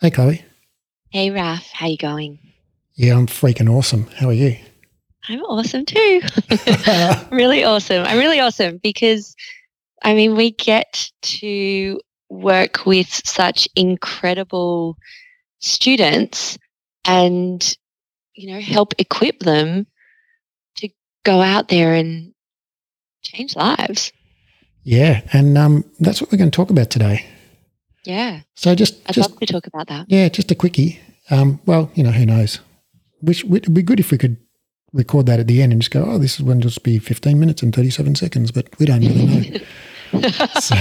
Hey, Chloe. Hey, Raf. How you going? Yeah, I'm freaking awesome. How are you? I'm awesome too. really awesome. I'm really awesome because, I mean, we get to work with such incredible students and, you know, help equip them to go out there and change lives. Yeah, and um, that's what we're going to talk about today. Yeah. So just, I'd just love to talk about that. yeah, just a quickie. Um, well, you know, who knows? Which it'd be good if we could record that at the end and just go, oh, this is going to just be 15 minutes and 37 seconds, but we don't really know. so,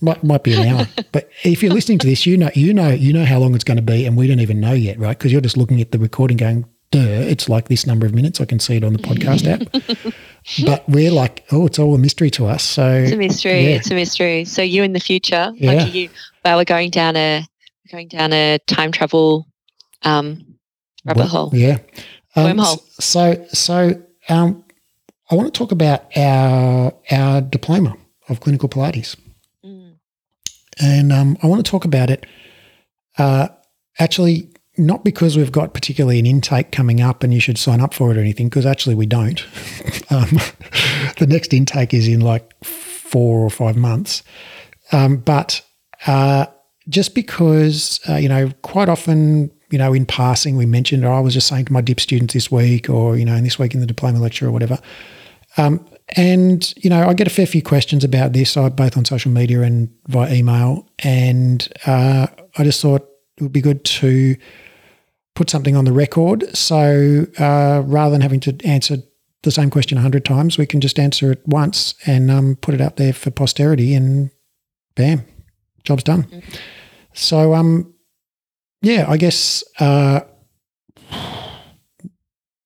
might, might be an hour. But if you're listening to this, you know, you know, you know how long it's going to be, and we don't even know yet, right? Because you're just looking at the recording, going, "Duh, it's like this number of minutes." I can see it on the podcast app. but we're like, oh, it's all a mystery to us. So It's a mystery. yeah. It's a mystery. So you in the future, Yeah. lucky you. Well, we're going down a going down a time travel um, rabbit Well, hole. Yeah. Um, Wormhole. So, so um, I want to talk about our our diploma of clinical Pilates, Mm. and um, I want to talk about it. Uh, actually, not because we've got particularly an intake coming up, and you should sign up for it or anything, because actually we don't. um, the next intake is in like four or five months, um, but uh, just because uh, you know quite often you know in passing we mentioned or I was just saying to my dip students this week or you know this week in the diploma lecture or whatever. Um, and you know I get a fair few questions about this uh, both on social media and via email. And uh, I just thought it would be good to put something on the record so uh, rather than having to answer the same question a hundred times we can just answer it once and um, put it out there for posterity and bam job's done. So, um, yeah, I guess uh,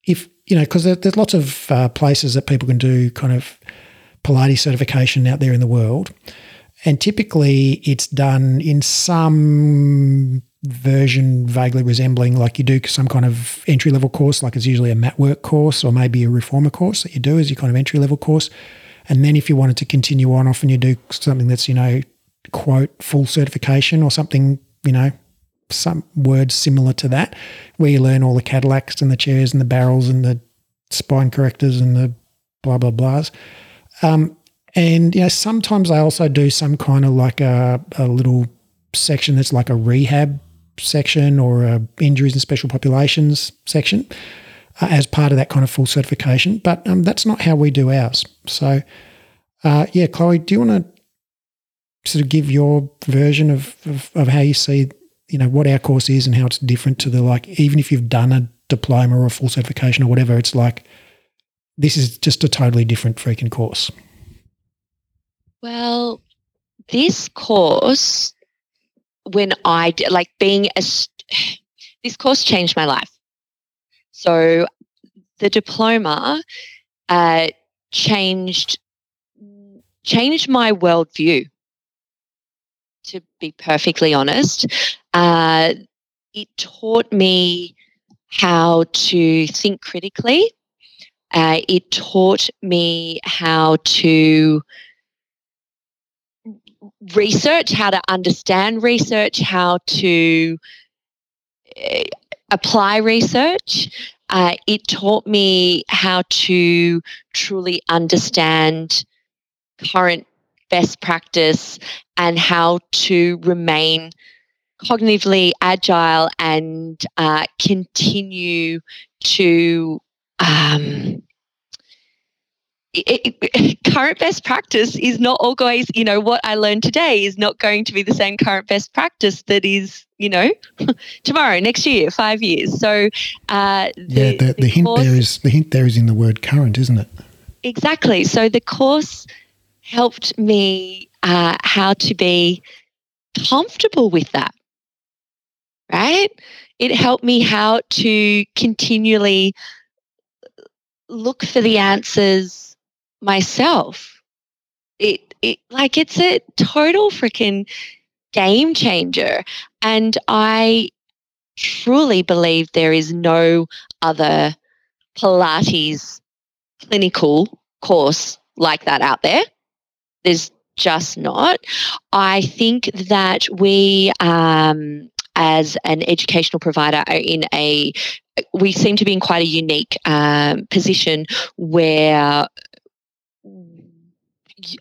if you know, because there, there's lots of uh, places that people can do kind of Pilates certification out there in the world, and typically it's done in some version vaguely resembling like you do some kind of entry level course, like it's usually a mat work course or maybe a reformer course that you do as your kind of entry level course. And then if you wanted to continue on, often you do something that's, you know, quote full certification or something, you know, some words similar to that, where you learn all the Cadillacs and the chairs and the barrels and the spine correctors and the blah blah blahs. Um, and you know, sometimes I also do some kind of like a, a little section that's like a rehab section or a injuries and special populations section uh, as part of that kind of full certification. But um, that's not how we do ours. So, uh, yeah, Chloe, do you want to sort of give your version of, of, of how you see, you know, what our course is and how it's different to the like, even if you've done a diploma or a full certification or whatever, it's like, this is just a totally different freaking course. Well, this course, when I like being a, this course changed my life. So the diploma uh, changed changed my worldview. To be perfectly honest, uh, it taught me how to think critically. Uh, it taught me how to research, how to understand research, how to uh, apply research. Uh, it taught me how to truly understand current best practice and how to remain cognitively agile and uh, continue to um, it, it- current best practice is not always, you know, what I learned today is not going to be the same current best practice that is, you know, tomorrow, next year, five years. So, uh, yeah, the, the, hint course- there is the hint there is in the word current, isn't it? Exactly. So the course helped me uh, how to be comfortable with that, right? It helped me how to continually look for the answers myself. It, it like it's a total freaking game changer. And I truly believe there is no other Pilates clinical course like that out there. there's just not. I think that we, um, as an educational provider, are in a we seem to be in quite a unique um, position where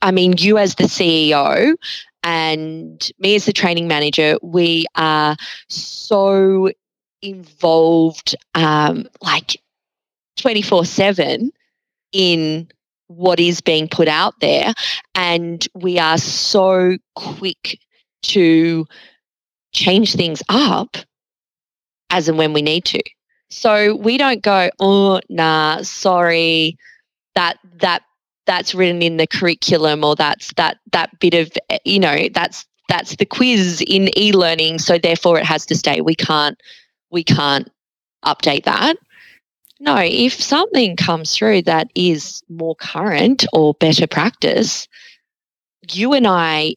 I mean, you as the CEO and me as the training manager, we are so involved, um, like 24 7 in what is being put out there. And we are so quick to change things up as and when we need to. So we don't go, oh, nah, sorry, that that that's written in the curriculum or that's that that bit of you know that's that's the quiz in e-learning so therefore it has to stay. We can't we can't update that. No if something comes through that is more current or better practice you and i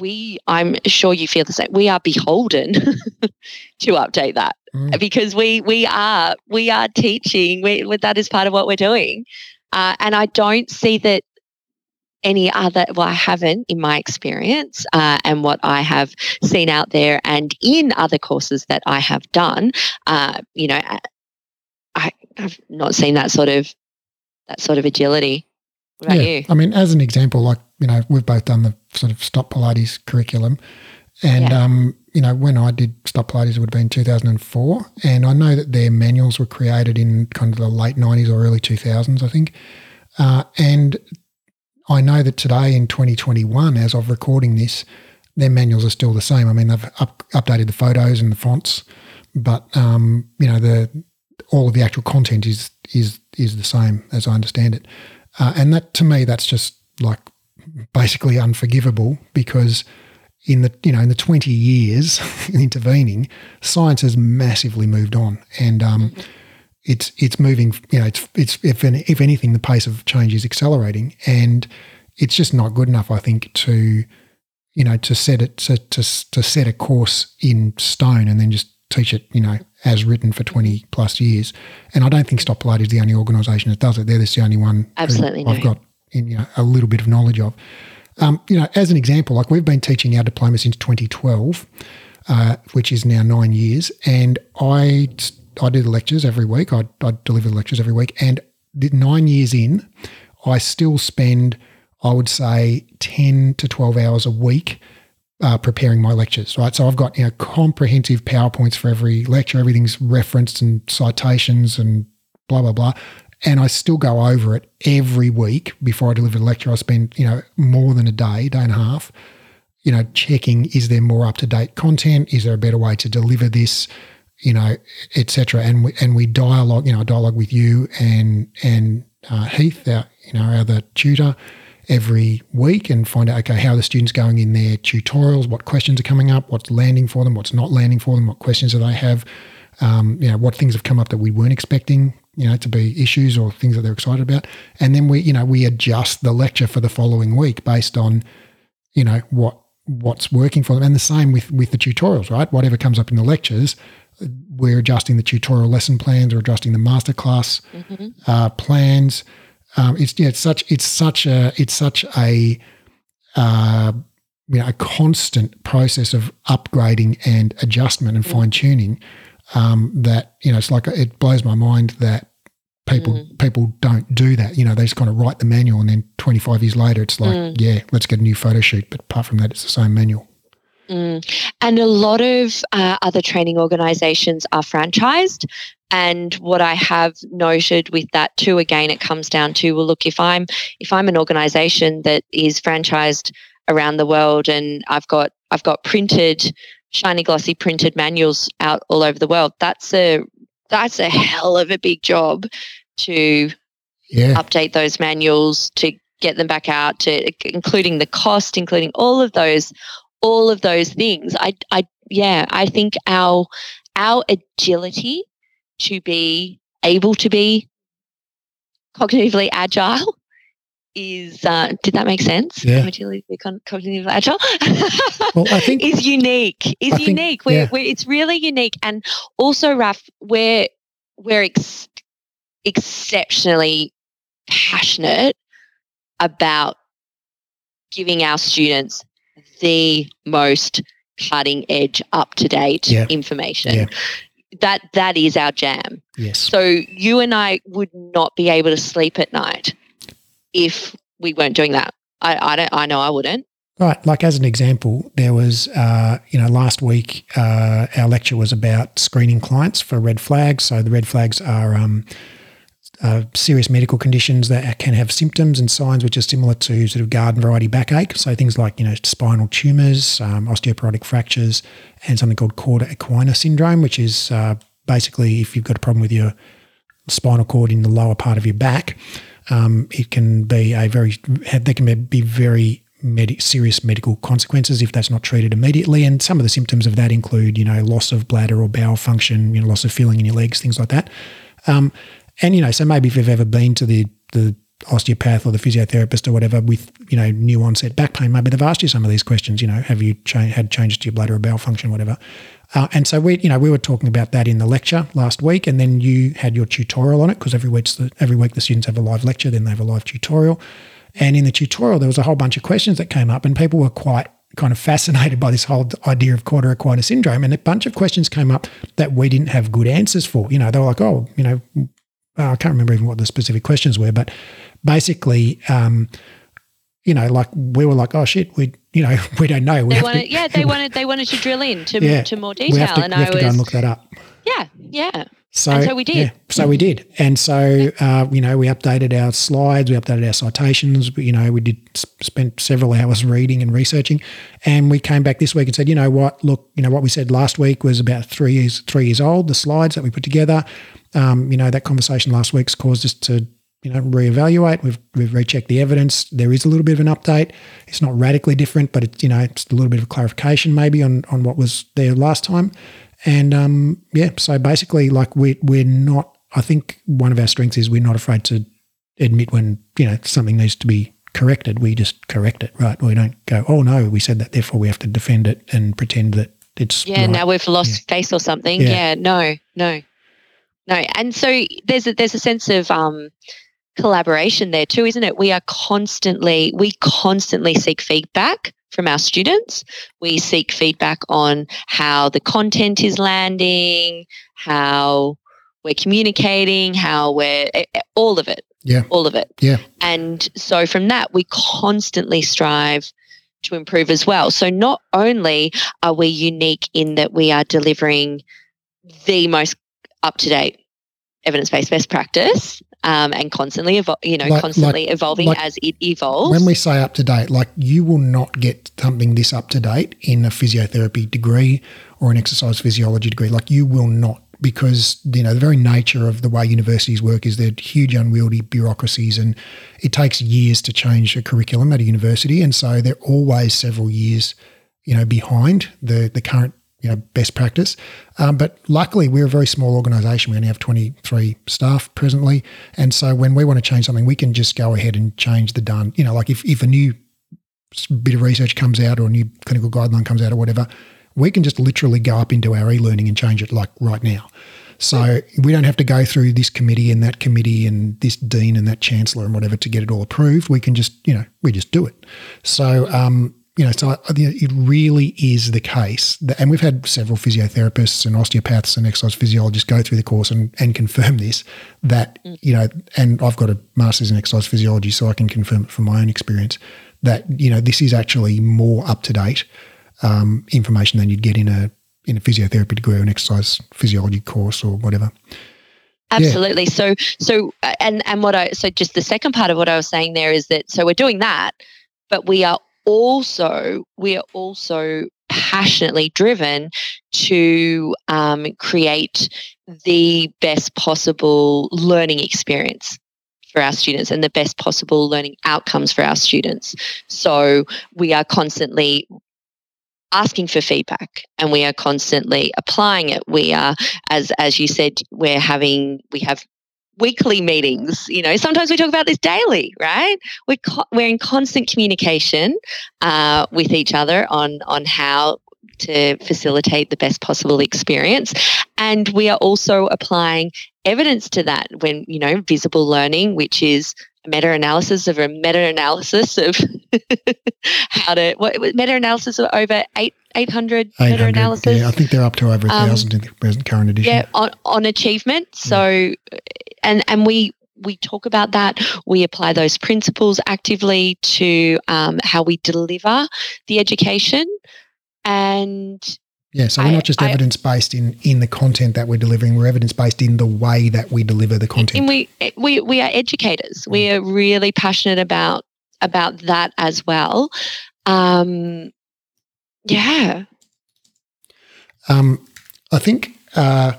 we i'm sure you feel the same. We are beholden to update that mm. because we we are we are teaching. We, that is part of what we're doing uh, and I don't see that any other, well, I haven't in my experience uh, and what I have seen out there and in other courses that I have done, uh, you know, I, have not seen that sort of, that sort of agility. What about yeah. you? I mean, as an example, like, you know, we've both done the sort of Stott Pilates curriculum. And, yeah. um, you know, when I did Stott Pilates, it would have been 2004. And I know that their manuals were created in kind of the late 90s or early 2000s, I think. Uh, and I know that today in 2021, as of recording this, their manuals are still the same. I mean, they've up, updated the photos and the fonts, but um, you know, the all of the actual content is is is the same as I understand it. Uh, and that to me, that's just like basically unforgivable because in the you know in the 20 years intervening, science has massively moved on, and um, mm-hmm. it's it's moving. You know, it's it's if if anything, the pace of change is accelerating, and it's just not good enough. I think to you know to set it to to, to set a course in stone and then just teach it. You know. As written for 20 plus years. And I don't think Stott Pilates is the only organisation that does it. They're the only one Absolutely I've got in, you know, a little bit of knowledge of. Um, you know, as an example, like we've been teaching our diploma since 2012, uh, which is now nine years, and I I do the lectures every week. I, I deliver the lectures every week, and nine years in, I still spend I would say 10 to 12 hours a week uh, preparing my lectures, right? So I've got you know comprehensive PowerPoints for every lecture. Everything's referenced and citations and blah blah blah and I still go over it every week before I deliver the lecture. I spend, you know, more than a day, day and a half, you know, checking is there more up to date content? Is there a better way to deliver this? You know, etc. And we and we dialogue, you know, dialogue with you and and uh, Heath, our you know, our other tutor, every week and find out okay how the students going in their tutorials, what questions are coming up, what's landing for them, what's not landing for them, what questions do they have, um, you know, what things have come up that we weren't expecting you know, to be issues or things that they're excited about. And then we, you know, we adjust the lecture for the following week based on, you know, what what's working for them. And the same with with the tutorials, right? Whatever comes up in the lectures, we're adjusting the tutorial lesson plans or adjusting the masterclass mm-hmm. uh, plans. Um, it's yeah, it's such it's such a it's such a uh, you know a constant process of upgrading and adjustment and mm-hmm. fine tuning um, that you know it's like it blows my mind that people mm. people don't do that. You know, they just kind of write the manual, and then 25 years later, it's like, mm. yeah, let's get a new photo shoot. But apart from that, it's the same manual. Mm. And a lot of uh, other training organizations are franchised. And what I have noted with that too, again, it comes down to well, look, if I'm if I'm an organization that is franchised around the world, and I've got I've got printed shiny glossy printed manuals out all over the world that's a that's a hell of a big job to yeah. update those manuals to get them back out to including the cost including all of those all of those things i i yeah i think our our agility to be able to be cognitively agile is uh, did that make sense? Yeah. Cognitive agile. well, I think is unique. Is I unique. Think, we're, yeah. we're, it's really unique, and also, Raf, we're we're ex- exceptionally passionate about giving our students the most cutting edge, up to date information. That that is our jam. Yes. So you and I would not be able to sleep at night if we weren't doing that. I, I don't. I know I wouldn't. Right. Like as an example, there was, uh, you know, last week uh, our lecture was about screening clients for red flags. So the red flags are um, uh, serious medical conditions that can have symptoms and signs which are similar to sort of garden variety backache. So things like, you know, spinal tumours, um, osteoporotic fractures, and something called cauda equina syndrome, which is uh, basically if you've got a problem with your spinal cord in the lower part of your back, um, it can be a very, there can be very medi- serious medical consequences if that's not treated immediately. And some of the symptoms of that include, you know, loss of bladder or bowel function, you know, loss of feeling in your legs, things like that. Um, and you know, so maybe if you've ever been to the the osteopath or the physiotherapist or whatever with you know new onset back pain, maybe they've asked you some of these questions. You know, have you cha- had changes to your bladder or bowel function, whatever. Uh, and so we, you know, we were talking about that in the lecture last week, and then you had your tutorial on it because every week, every week the students have a live lecture, then they have a live tutorial. And in the tutorial, there was a whole bunch of questions that came up, and people were quite kind of fascinated by this whole idea of cauda equina syndrome. And a bunch of questions came up that we didn't have good answers for. You know, they were like, oh, you know, I can't remember even what the specific questions were, but basically, um, you know, like we were like, oh shit, we, you know, we don't know. We They wanted, to, yeah, they wanted, they wanted to drill in to, Yeah. to more detail, to, and I to go and was, look that up. yeah, yeah. So, so we did. Yeah, so we did. And so, uh, you know, we updated our slides, we updated our citations. You know, we did spent several hours reading and researching, and we came back this week and said, you know what? Look, you know what we said last week was about three years three years old. The slides that we put together, um, you know, that conversation last week's caused us to. You know, reevaluate. We've we've rechecked the evidence. There is a little bit of an update. It's not radically different, but it's you know it's a little bit of clarification maybe on on what was there last time. And um, yeah, so basically, like we we're not. I think one of our strengths is we're not afraid to admit when you know something needs to be corrected. We just correct it, right? We don't go, oh no, we said that, therefore we have to defend it and pretend that it's Yeah, right. now we've lost face or something. Yeah. Yeah. no, no, no. And so there's a there's a sense of um, collaboration there too, isn't it? We are constantly we constantly seek feedback from our students. We seek feedback on how the content is landing, how we're communicating, how we're all of it. Yeah. all of it. Yeah. And so from that, we constantly strive to improve as well. So not only are we unique in that we are delivering the most up to date evidence based best practice um, and constantly evol- you know Like- constantly evolving like as it evolves. When we say up to date, like you will not get something this up to date in a physiotherapy degree or an exercise physiology degree. Like you will not, because you know the very nature of the way universities work is they're huge, unwieldy bureaucracies, and it takes years to change a curriculum at a university, and so they're always several years, you know, behind the the current you know best practice. Um, but luckily, we're a very small organisation. We only have twenty three staff presently, and so when we want to change something, we can just go ahead and change the done. You know, like if if a new bit of research comes out or a new clinical guideline comes out or whatever, we can just literally go up into our e-learning and change it like right now. So we don't have to go through this committee and that committee and this dean and that chancellor and whatever to get it all approved. We can just, you know, we just do it. So, um, you know, so I, I think it really is the case that, and we've had several physiotherapists and osteopaths and exercise physiologists go through the course and, and confirm this that, you know, and I've got a master's in exercise physiology, so I can confirm it from my own experience that, you know, this is actually more up to date um, information than you'd get in a in a physiotherapy degree or an exercise physiology course or whatever. Absolutely. So so uh, and and what I so just the second part of what I was saying there is that so we're doing that, but we are also we are also passionately driven to um, create the best possible learning experience for our students and the best possible learning outcomes for our students. So we are constantly asking for feedback and we are constantly applying it. We are as as you said, we're having we have weekly meetings. You know, sometimes we talk about this daily, right? We're co- we're in constant communication uh, with each other on on how to facilitate the best possible experience, and we are also applying evidence to that. When you know, visible learning, which is a meta-analysis of a meta-analysis of how to what meta analysis of over eight eight hundred 800, meta analysis. Yeah, I think they're up to over a Um, thousand in the present current edition. yeah on, on achievement so and and we we talk about that. We apply those principles actively to um, how we deliver the education. And Yeah, so we're I- not just evidence based in in the content that we're delivering. We're evidence based in the way that we deliver the content. and we we we are educators. We are really passionate about about that as well. Um yeah. Um, I think uh,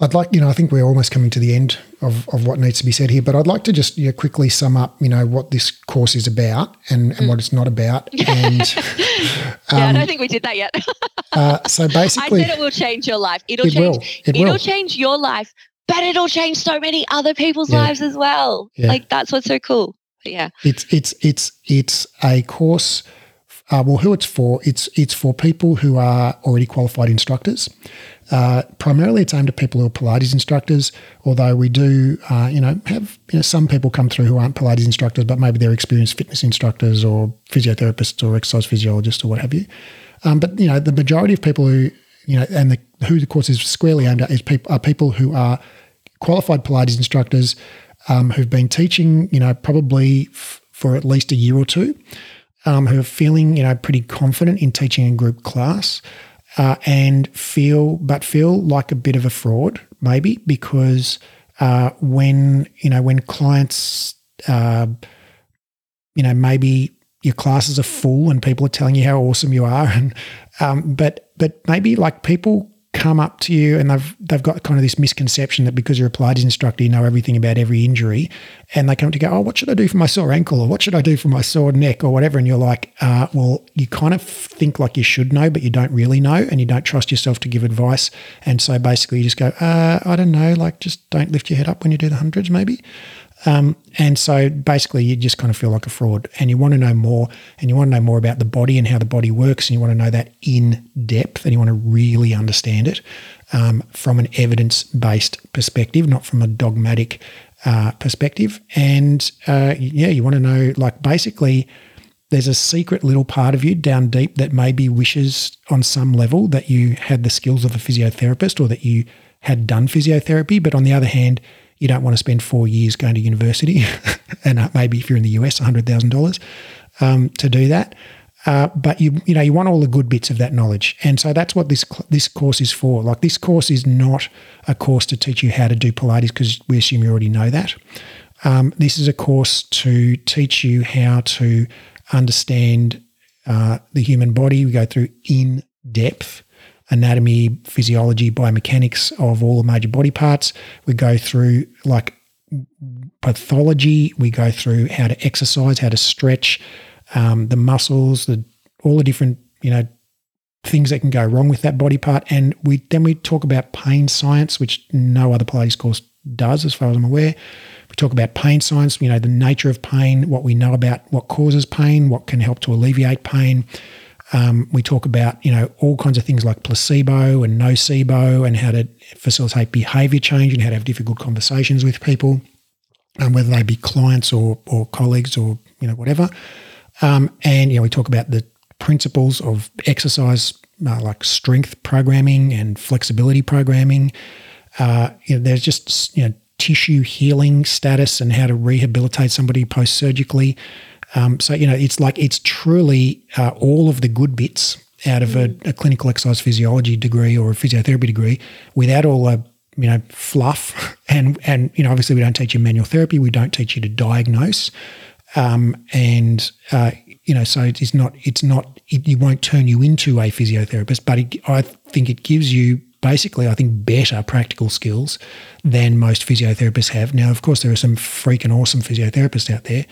I'd like, you know, I think we're almost coming to the end of, of what needs to be said here, but I'd like to just you know, quickly sum up, you know, what this course is about and, and what it's not about. And yeah i um, don't think we did that yet uh, so basically, i said it will change your life it'll it change will. It it'll will. change your life but it'll change so many other people's Yeah. lives as well Yeah. like that's what's so cool but yeah It's it's it's it's a course. Uh, well, who it's for? It's it's for people who are already qualified instructors. Uh, primarily, it's aimed at people who are Pilates instructors. Although we do, uh, you know, have you know some people come through who aren't Pilates instructors, but maybe they're experienced fitness instructors or physiotherapists or exercise physiologists or what have you. Um, but you know, the majority of people who you know, and the, who the course is squarely aimed at is people are people who are qualified Pilates instructors um, who've been teaching, you know, probably f- for at least a year or two, um, who are feeling, you know, pretty confident in teaching a group class, uh, and feel, but feel like a bit of a fraud, maybe because uh, when you know when clients, uh, you know, maybe your classes are full and people are telling you how awesome you are, and um, but but maybe like people come up to you and they've they've got kind of this misconception that because you're a Pilates instructor, you know everything about every injury, and they come to go, oh, what should I do for my sore ankle, or what should I do for my sore neck, or whatever, and you're like, uh, well, you kind of think like you should know, but you don't really know, and you don't trust yourself to give advice, and so basically you just go, uh, I don't know, like just don't lift your head up when you do the hundreds, maybe. Um, and so basically, you just kind of feel like a fraud, and you want to know more, and you want to know more about the body and how the body works, and you want to know that in depth, and you want to really understand it um, from an evidence based perspective, not from a dogmatic uh, perspective. And uh, yeah, you want to know, like, basically, there's a secret little part of you down deep that maybe wishes on some level that you had the skills of a physiotherapist or that you had done physiotherapy. But on the other hand, you don't want to spend four years going to university and uh, maybe if you're in the US, $100,000 um, to do that. Uh, but you you know you want all the good bits of that knowledge, and so that's what this this course is for. Like this course is not a course to teach you how to do Pilates because we assume you already know that. Um, this is a course to teach you how to understand uh, the human body. We go through in depth anatomy, physiology, biomechanics of all the major body parts. We go through like pathology. We go through how to exercise, how to stretch, um, the muscles, the all the different you know things that can go wrong with that body part, and we then we talk about pain science, which no other Pilates course does, as far as I'm aware. We talk about pain science, you know, the nature of pain, what we know about what causes pain, what can help to alleviate pain. Um, we talk about you know all kinds of things like placebo and nocebo and how to facilitate behavior change and how to have difficult conversations with people, um, whether they be clients or or colleagues or you know whatever. Um, and you know we talk about the principles of exercise uh, like strength programming and flexibility programming. Uh, you know, there's just you know tissue healing status and how to rehabilitate somebody post surgically. Um, so you know, it's like it's truly uh, all of the good bits out of a, a, clinical exercise physiology degree or a physiotherapy degree, without all the you know fluff. And and you know obviously we don't teach you manual therapy, we don't teach you to diagnose, um, and uh, you know so it's not it's not it, it won't turn you into a physiotherapist, but it, I think it gives you basically, I think, better practical skills than most physiotherapists have. Now, of course, there are some freaking awesome physiotherapists out there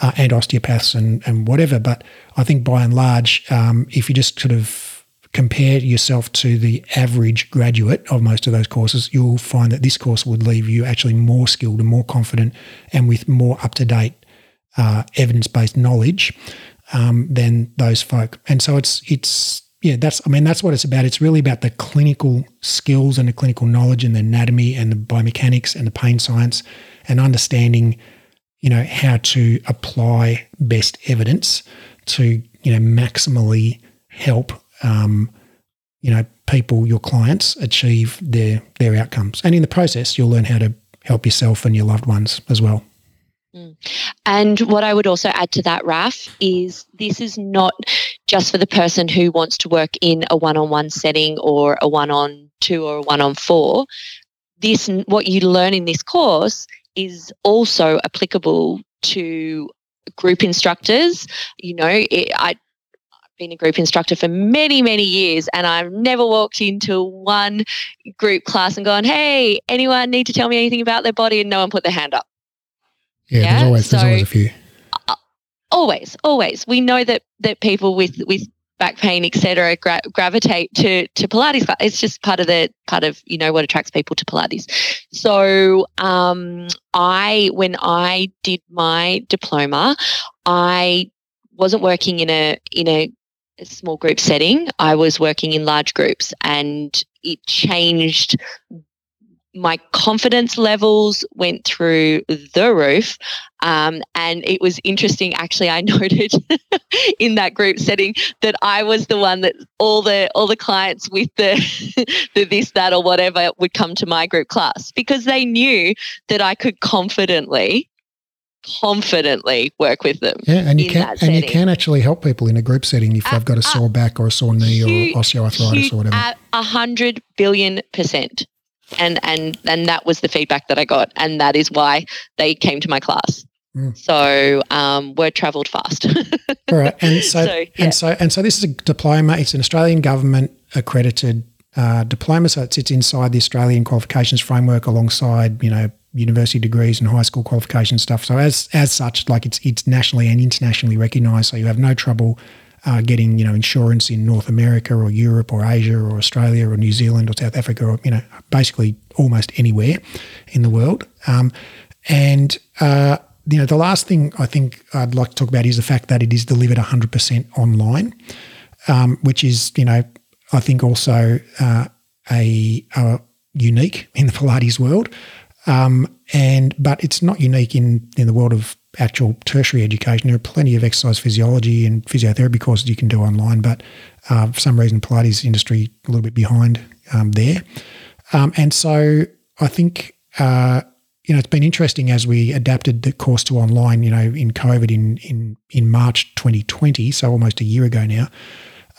uh, and osteopaths and, and whatever, but I think by and large, um, if you just sort of compare yourself to the average graduate of most of those courses, you'll find that this course would leave you actually more skilled and more confident and with more up to date uh, evidence based knowledge um, than those folk. And so it's, it's, yeah, that's, I mean, that's what it's about. It's really about the clinical skills and the clinical knowledge and the anatomy and the biomechanics and the pain science and understanding, you know, how to apply best evidence to, you know, maximally help, um, you know, people, your clients achieve their their outcomes. And in the process, you'll learn how to help yourself and your loved ones as well. Mm. And what I would also add to that, Raf, is this is not just for the person who wants to work in a one on one setting or a one on two or a one on four. This, what you learn in this course, is also applicable to group instructors. You know, it, I, I've been a group instructor for many, many years, and I've never walked into one group class and gone, "Hey, anyone need to tell me anything about their body?" and no one put their hand up. Yeah, yeah? there's always so, there's always a few. Uh, always, always. We know that that people with with back pain, etc., gra- gravitate to to Pilates. It's just part of the part of you know what attracts people to Pilates. So um, I, when I did my diploma, I wasn't working in a in a, a small group setting. I was working in large groups, and it changed my confidence levels went through the roof. Um, and it was interesting, actually, I noted in that group setting that I was the one that all the all the clients with the, the this, that, or whatever would come to my group class because they knew that I could confidently confidently work with them. Yeah, and you can and you can actually help people in a group setting if uh, they've got a sore uh, back or a sore knee huge, or osteoarthritis or whatever. A hundred billion percent and and and that was the feedback that I got, and that is why they came to my class. Mm. So um, word travelled fast. All right, and so, so yeah. and so and so this is a diploma. It's an Australian government accredited uh, diploma, so it sits inside the Australian qualifications framework alongside you know university degrees and high school qualification stuff. So as as such, like it's it's nationally and internationally recognised. So you have no trouble uh, getting you know insurance in North America or Europe or Asia or Australia or New Zealand or South Africa or you know basically almost anywhere in the world. Um, and uh, you know the last thing I think I'd like to talk about is the fact that it is delivered 100% online, um, which is you know I think also uh, a, a, unique in the Pilates world. Um, and but it's not unique in in the world of actual tertiary education. There are plenty of exercise physiology and physiotherapy courses you can do online, but uh, for some reason, Pilates industry a little bit behind um, there. Um, and so I think uh, you know it's been interesting as we adapted the course to online. You know, in COVID in in in March 2020, so almost a year ago now,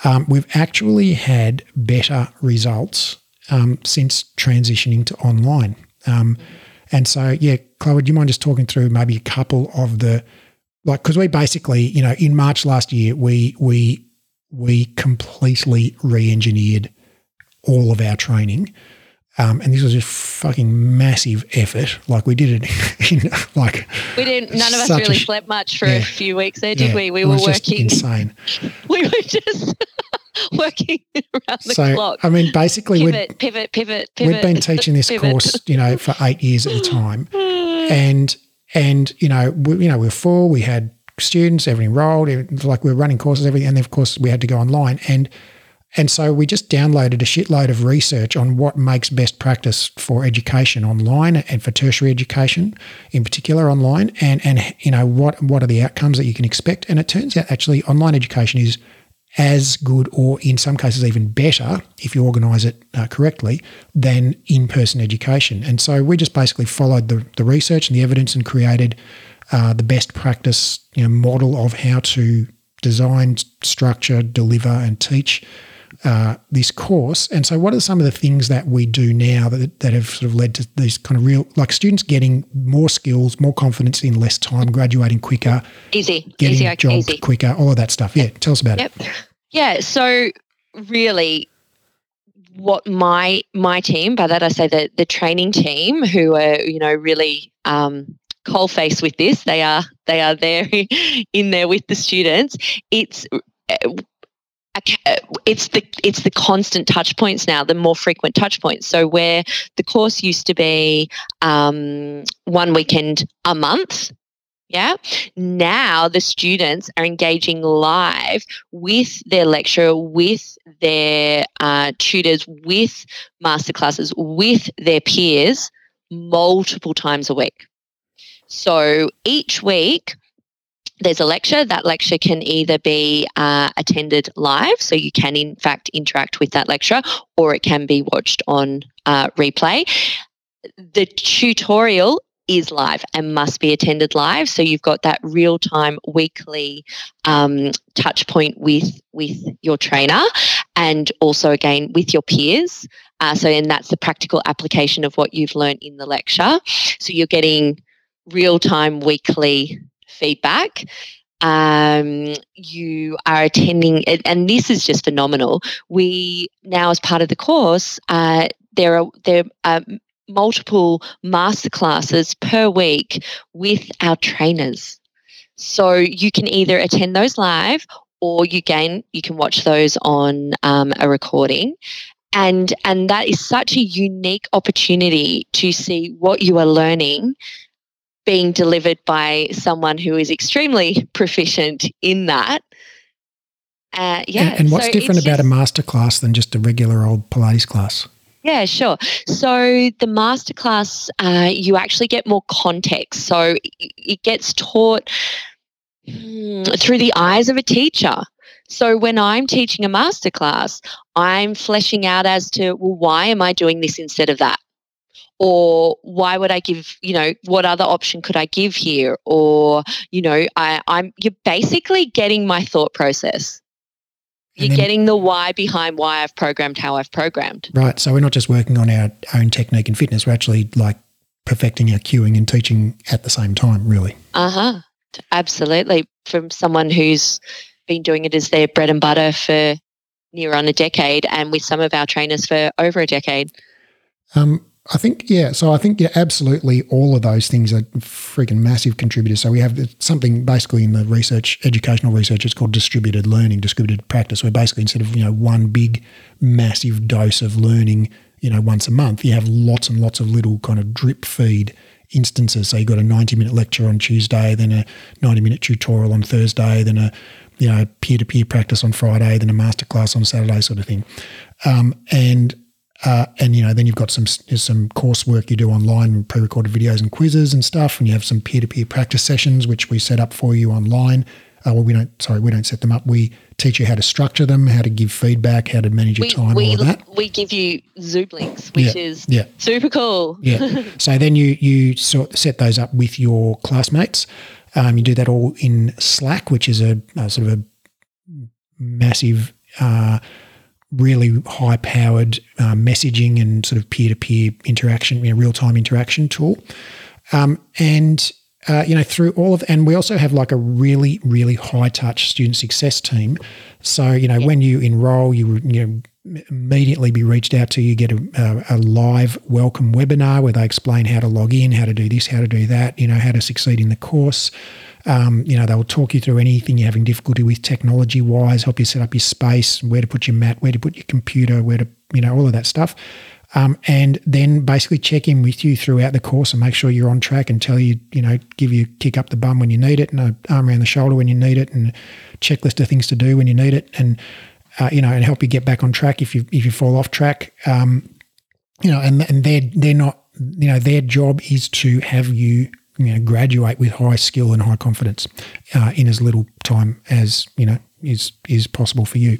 um, we've actually had better results um, since transitioning to online. And so, yeah, Chloe, do you mind just talking through maybe a couple of the like because we basically, you know, in March last year, we we we completely re-engineered all of our training. Um, and this was just fucking massive effort. Like we did it in, like we didn't. None of us really slept much for yeah, a few weeks there, did yeah, we? We were working insane. we were just working around the so, clock. I mean, basically, pivot, pivot, pivot, pivot. We've been teaching this pivot. course, you know, for eight years at a time, mm. and and you know, we, you know, we are full. We had students, everything enrolled, like we were running courses, everything, and then of course we had to go online and. And so we just downloaded a shitload of research on what makes best practice for education online and for tertiary education, in particular online, and and you know what what are the outcomes that you can expect. And it turns out actually online education is as good or in some cases even better if you organise it uh, correctly than in-person education. And so we just basically followed the, the research and the evidence and created uh, the best practice you know, model of how to design, structure, deliver and teach uh, this course. And so, what are some of the things that we do now that, that have sort of led to these kind of real, like students getting more skills, more confidence in less time, graduating quicker, easy, getting easy, jobs easy. quicker, all of that stuff? Yeah, tell us about yep. it. Yeah. So, really, what my my team, by that I say the the training team, who are you know really um, coal face with this, they are they are there in there with the students. It's it's the it's the constant touch points now, the more frequent touch points. So where the course used to be um, one weekend a month, yeah. Now the students are engaging live with their lecturer, with their uh, tutors, with masterclasses, with their peers multiple times a week. So each week, there's a lecture. That lecture can either be uh, attended live, so you can in fact interact with that lecture, or it can be watched on uh, replay. The tutorial is live and must be attended live. So you've got that real time weekly um, touch point with with your trainer, and also again with your peers. Uh, so and that's the practical application of what you've learned in the lecture. So you're getting real time weekly feedback. Um, you are attending, and this is just phenomenal. We now, as part of the course, uh, there are there are multiple masterclasses per week with our trainers. So you can either attend those live or you gain you can watch those on um, a recording and and that is such a unique opportunity to see what you are learning being delivered by someone who is extremely proficient in that uh, yeah and, and what's so different about just, a masterclass than just a regular old pilates class yeah, sure. So the masterclass, uh, you actually get more context. So it gets taught hmm, through the eyes of a teacher. So when I'm teaching a masterclass, I'm fleshing out as to, well, why am I doing this instead of that? Or why would I give, you know, what other option could I give here? Or, you know, I, I'm you're basically getting my thought process. You're then, getting the why behind why I've programmed how I've programmed. Right. So we're not just working on our own technique and fitness, we're actually like perfecting our cueing and teaching at the same time, really. Uh huh. Absolutely. From someone who's been doing it as their bread and butter for near on a decade and with some of our trainers for over a decade. Um, I think, yeah. So I think, yeah, absolutely all of those things are freaking massive contributors. So we have something basically in the research, educational research, it's called distributed learning, distributed practice, where basically instead of, you know, one big massive dose of learning, you know, once a month, you have lots and lots of little kind of drip feed instances. So you've got a 90 minute lecture on Tuesday, then a 90 minute tutorial on Thursday, then a, you know, peer to peer practice on Friday, then a masterclass on Saturday, sort of thing. Um, and uh, and you know, then you've got some some coursework you do online, pre-recorded videos and quizzes and stuff, and you have some peer-to-peer practice sessions which we set up for you online. Uh, well, we don't. Sorry, we don't set them up. We teach you how to structure them, how to give feedback, how to manage your we, time, we, all of that. We give you Zoom links, which yeah, is yeah. super cool. yeah. So then you you sort set those up with your classmates. Um, you do that all in Slack, which is a, a sort of a massive. Uh, really high powered uh, messaging and sort of peer to peer interaction, you know, real time interaction tool. Um, and uh, you know, through all of, and we also have like a really, really high touch student success team. So, you know, yeah. when you enroll, you, you know, immediately be reached out to. You get a, a, live welcome webinar where they explain how to log in, how to do this, how to do that, you know, how to succeed in the course. Um, you know, they will talk you through anything you're having difficulty with technology wise, help you set up your space, where to put your mat, where to put your computer, where to, you know, all of that stuff. Um, and then basically check in with you throughout the course and make sure you're on track and tell you, you know, give you a kick up the bum when you need it and an arm around the shoulder when you need it and checklist of things to do when you need it and, uh, you know, and help you get back on track if you, if you fall off track. Um, you know, and, and they're, they're not, you know, their job is to have you you know, graduate with high skill and high confidence uh, in as little time as you know is is possible for you.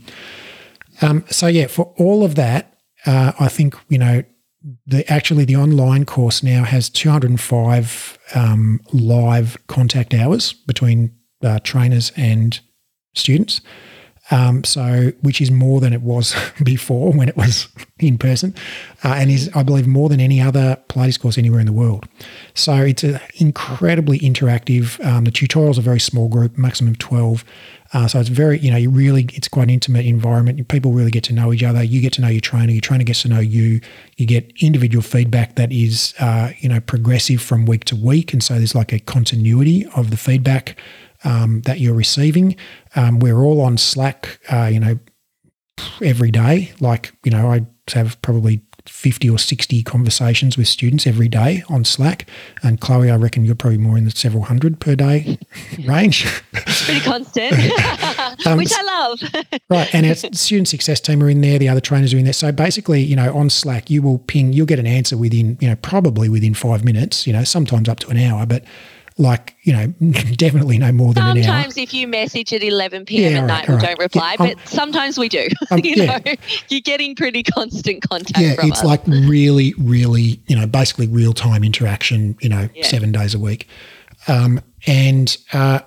Um, so yeah, for all of that, uh, I think you know the actually the online course now has 205 um, live contact hours between uh, trainers and students. Um, so, which is more than it was before when it was in person, uh, and is, I believe, more than any other Pilates course anywhere in the world. So, it's incredibly interactive. Um, the tutorials are very small group, maximum 12. Uh, so, it's very, you know, you really, it's quite an intimate environment. People really get to know each other. You get to know your trainer, your trainer gets to know you. You get individual feedback that is, uh, you know, progressive from week to week. And so, there's like a continuity of the feedback um, that you're receiving. Um, we're all on Slack, uh, you know, every day. Like, you know, I have probably 50 or 60 conversations with students every day on Slack. And Chloe, I reckon you're probably more in the several hundred per day range. It's pretty constant, um, which I love. right. And our student success team are in there, the other trainers are in there. So basically, you know, on Slack, you will ping, you'll get an answer within, you know, probably within five minutes, you know, sometimes up to an hour, but like you know, definitely no more than an hour. Sometimes if you message at 11 p.m. Yeah, at all night, right, we right. don't reply, Yeah, but sometimes we do. um, you yeah. know, you're getting pretty constant contact Yeah, from it's us. like really, really, you know, basically real time interaction, you know, seven days a week. Um, and uh,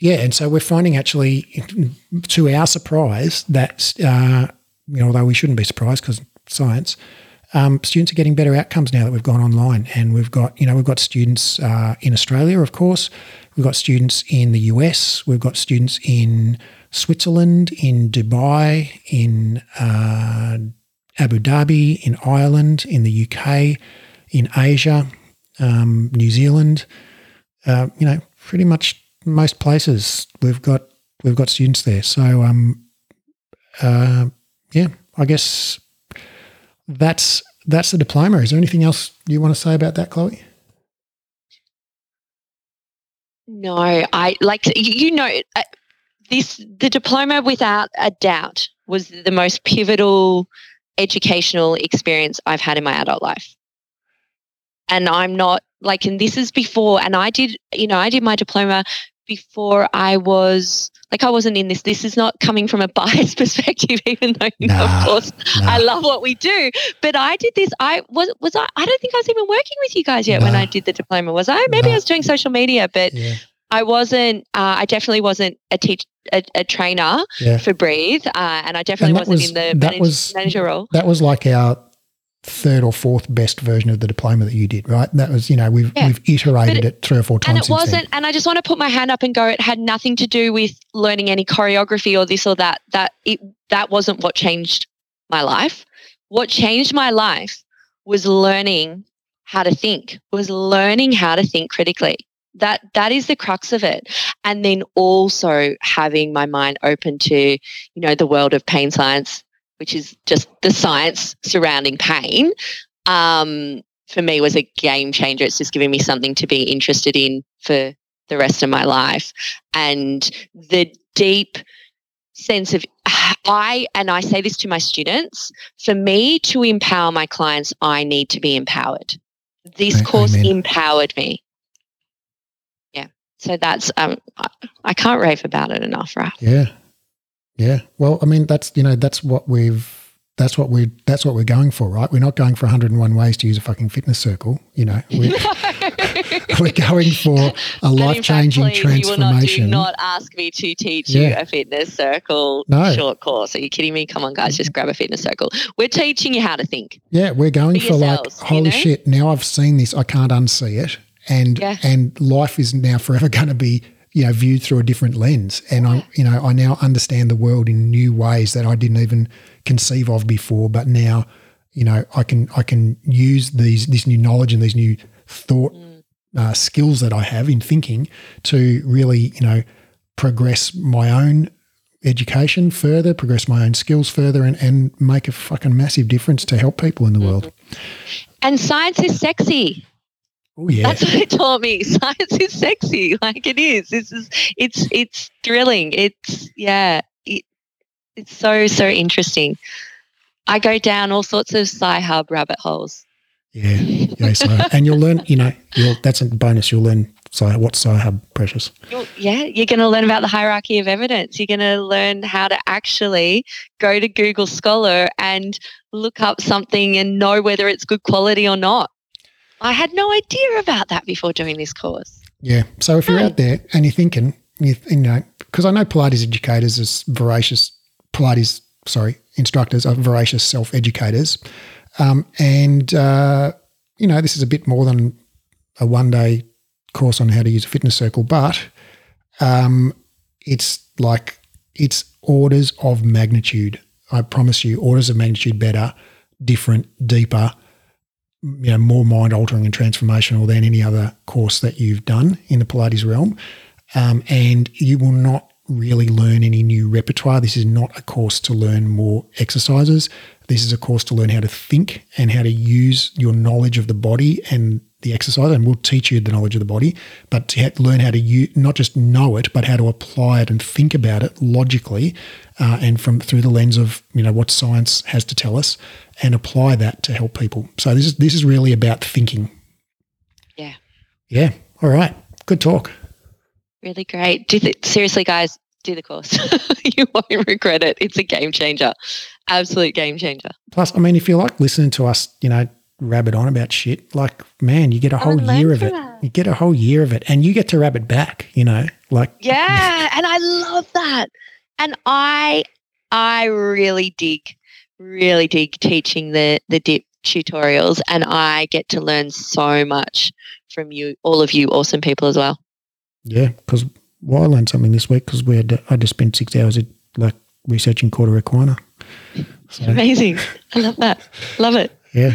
yeah, and so we're finding actually, to our surprise, that, uh, you know, although we shouldn't be surprised because science, um, students are getting better outcomes now that we've gone online. And we've got, you know, we've got students uh, in Australia, of course. We've got students in the US. We've got students in Switzerland, in Dubai, in uh, Abu Dhabi, in Ireland, in the UK, in Asia, um, New Zealand. Uh, you know, pretty much most places we've got we've got students there. So, um, uh, yeah, I guess that's that's the diploma. Is there anything else you want to say about that, Chloe? No, I like you- know uh, this. The diploma, without a doubt, was the most pivotal educational experience I've had in my adult life. And I'm not like, and this is before, and I did, you know, I did my diploma before I was like, I wasn't in this. This is not coming from a biased perspective, even though, you know, Nah, of course, No. I love what we do. But I did this. I was was I. I don't think I was even working with you guys yet when I did the diploma. Was I? Maybe Nah. I was doing social media, but yeah, I wasn't. Uh, I definitely wasn't a teach a, a trainer yeah. for Breathe, uh, and I definitely that wasn't was- in the that manage, was- manager role. That was like our third or fourth best version of the diploma that you did, right? That was, you know, we've Yeah. we've iterated But it, three or four times. And it wasn't. And I just want to put my hand up and go. It had nothing to do with learning any choreography or this or that. That it that wasn't what changed my life. What changed my life was learning how to think. Was learning how to think critically. That that is the crux of it. And then also having my mind open to, you know, the world of pain science, which is just the science surrounding pain. Um, for me was a game changer. It's just giving me something to be interested in for the rest of my life. And the deep sense of I, and I say this to my students, for me to empower my clients, I need to be empowered. This course empowered me. Yeah. So that's, um, I, I can't rave about it enough, right? Yeah. Yeah. Well, I mean, that's, you know, that's what we've, that's what we, that's what we're going for, right? We're not going for 101 ways to use a fucking fitness circle. You know, we're, we're going for a life changing transformation. You will not, do not ask me to teach you a fitness circle No. short course. Are you kidding me? Come on, guys, just grab a fitness circle. We're teaching you how to think. Yeah, we're going for for, like, yourselves, you holy know? shit! Now I've seen this, I can't unsee it, and Yeah. and life is now forever going to be you know viewed through a different lens, and I'm you know I now understand the world in new ways that I didn't even conceive of before, but now you know I can I can use these this new knowledge and these new thought Mm. uh, skills that I have in thinking to really you know progress my own education further, progress my own skills further, and, and make a fucking massive difference to help people in the world. And science is sexy. Oh yeah, That's what it taught me. Science is sexy. Like it is. This is it's it's thrilling. It's yeah. It, it's so so interesting. I go down all sorts of sci-hub rabbit holes. yeah, yeah. So, and you'll learn. You know, you'll that's a bonus. You'll learn. So, what's Sci-Hub, precious? You'll- yeah, you're going to learn about the hierarchy of evidence. You're going to learn how to actually go to Google Scholar and look up something and know whether it's good quality or not. I had no idea about that before doing this course. Yeah. So if you're Right. out there and you're thinking, you, you know, because I know Pilates educators as voracious Pilates, sorry, instructors are voracious self-educators, um, and uh, you know this is a bit more than a one-day course on how to use a fitness circle, but um, it's like it's orders of magnitude. I promise you, orders of magnitude better, different, deeper, you know, more mind altering and transformational than any other course that you've done in the Pilates realm. Um, and you will not really learn any new repertoire. This is not a course to learn more exercises. This is a course to learn how to think and how to use your knowledge of the body and the exercise. And we'll teach you the knowledge of the body, but to learn how to use, not just know it, but how to apply it and think about it logically, uh, and from through the lens of you know what science has to tell us, and apply that to help people. So this is this is really about thinking. Yeah. Yeah. All right. good talk. Really great. Do th- seriously, guys, do the course. you won't regret it. It's a game changer. Absolute game changer. Plus, I mean, if you like listening to us, you know, rabbit on about shit, like, man, you get a whole year of it. That. You get a whole year of it and you get to rabbit back, you know, like. Yeah. and I love that. And I, I really dig, really dig teaching the, the dip tutorials and I get to learn so much from you, all of you awesome people as well. Yeah, because well, I learned something this week because we had I just spent six hours at, like researching Cauda equina. So. Amazing! I love that. Love it. Yeah.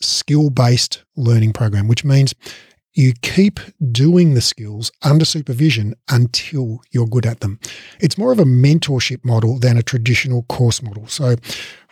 skill based learning program, which means you keep doing the skills under supervision until you're good at them. It's more of a mentorship model than a traditional course model. So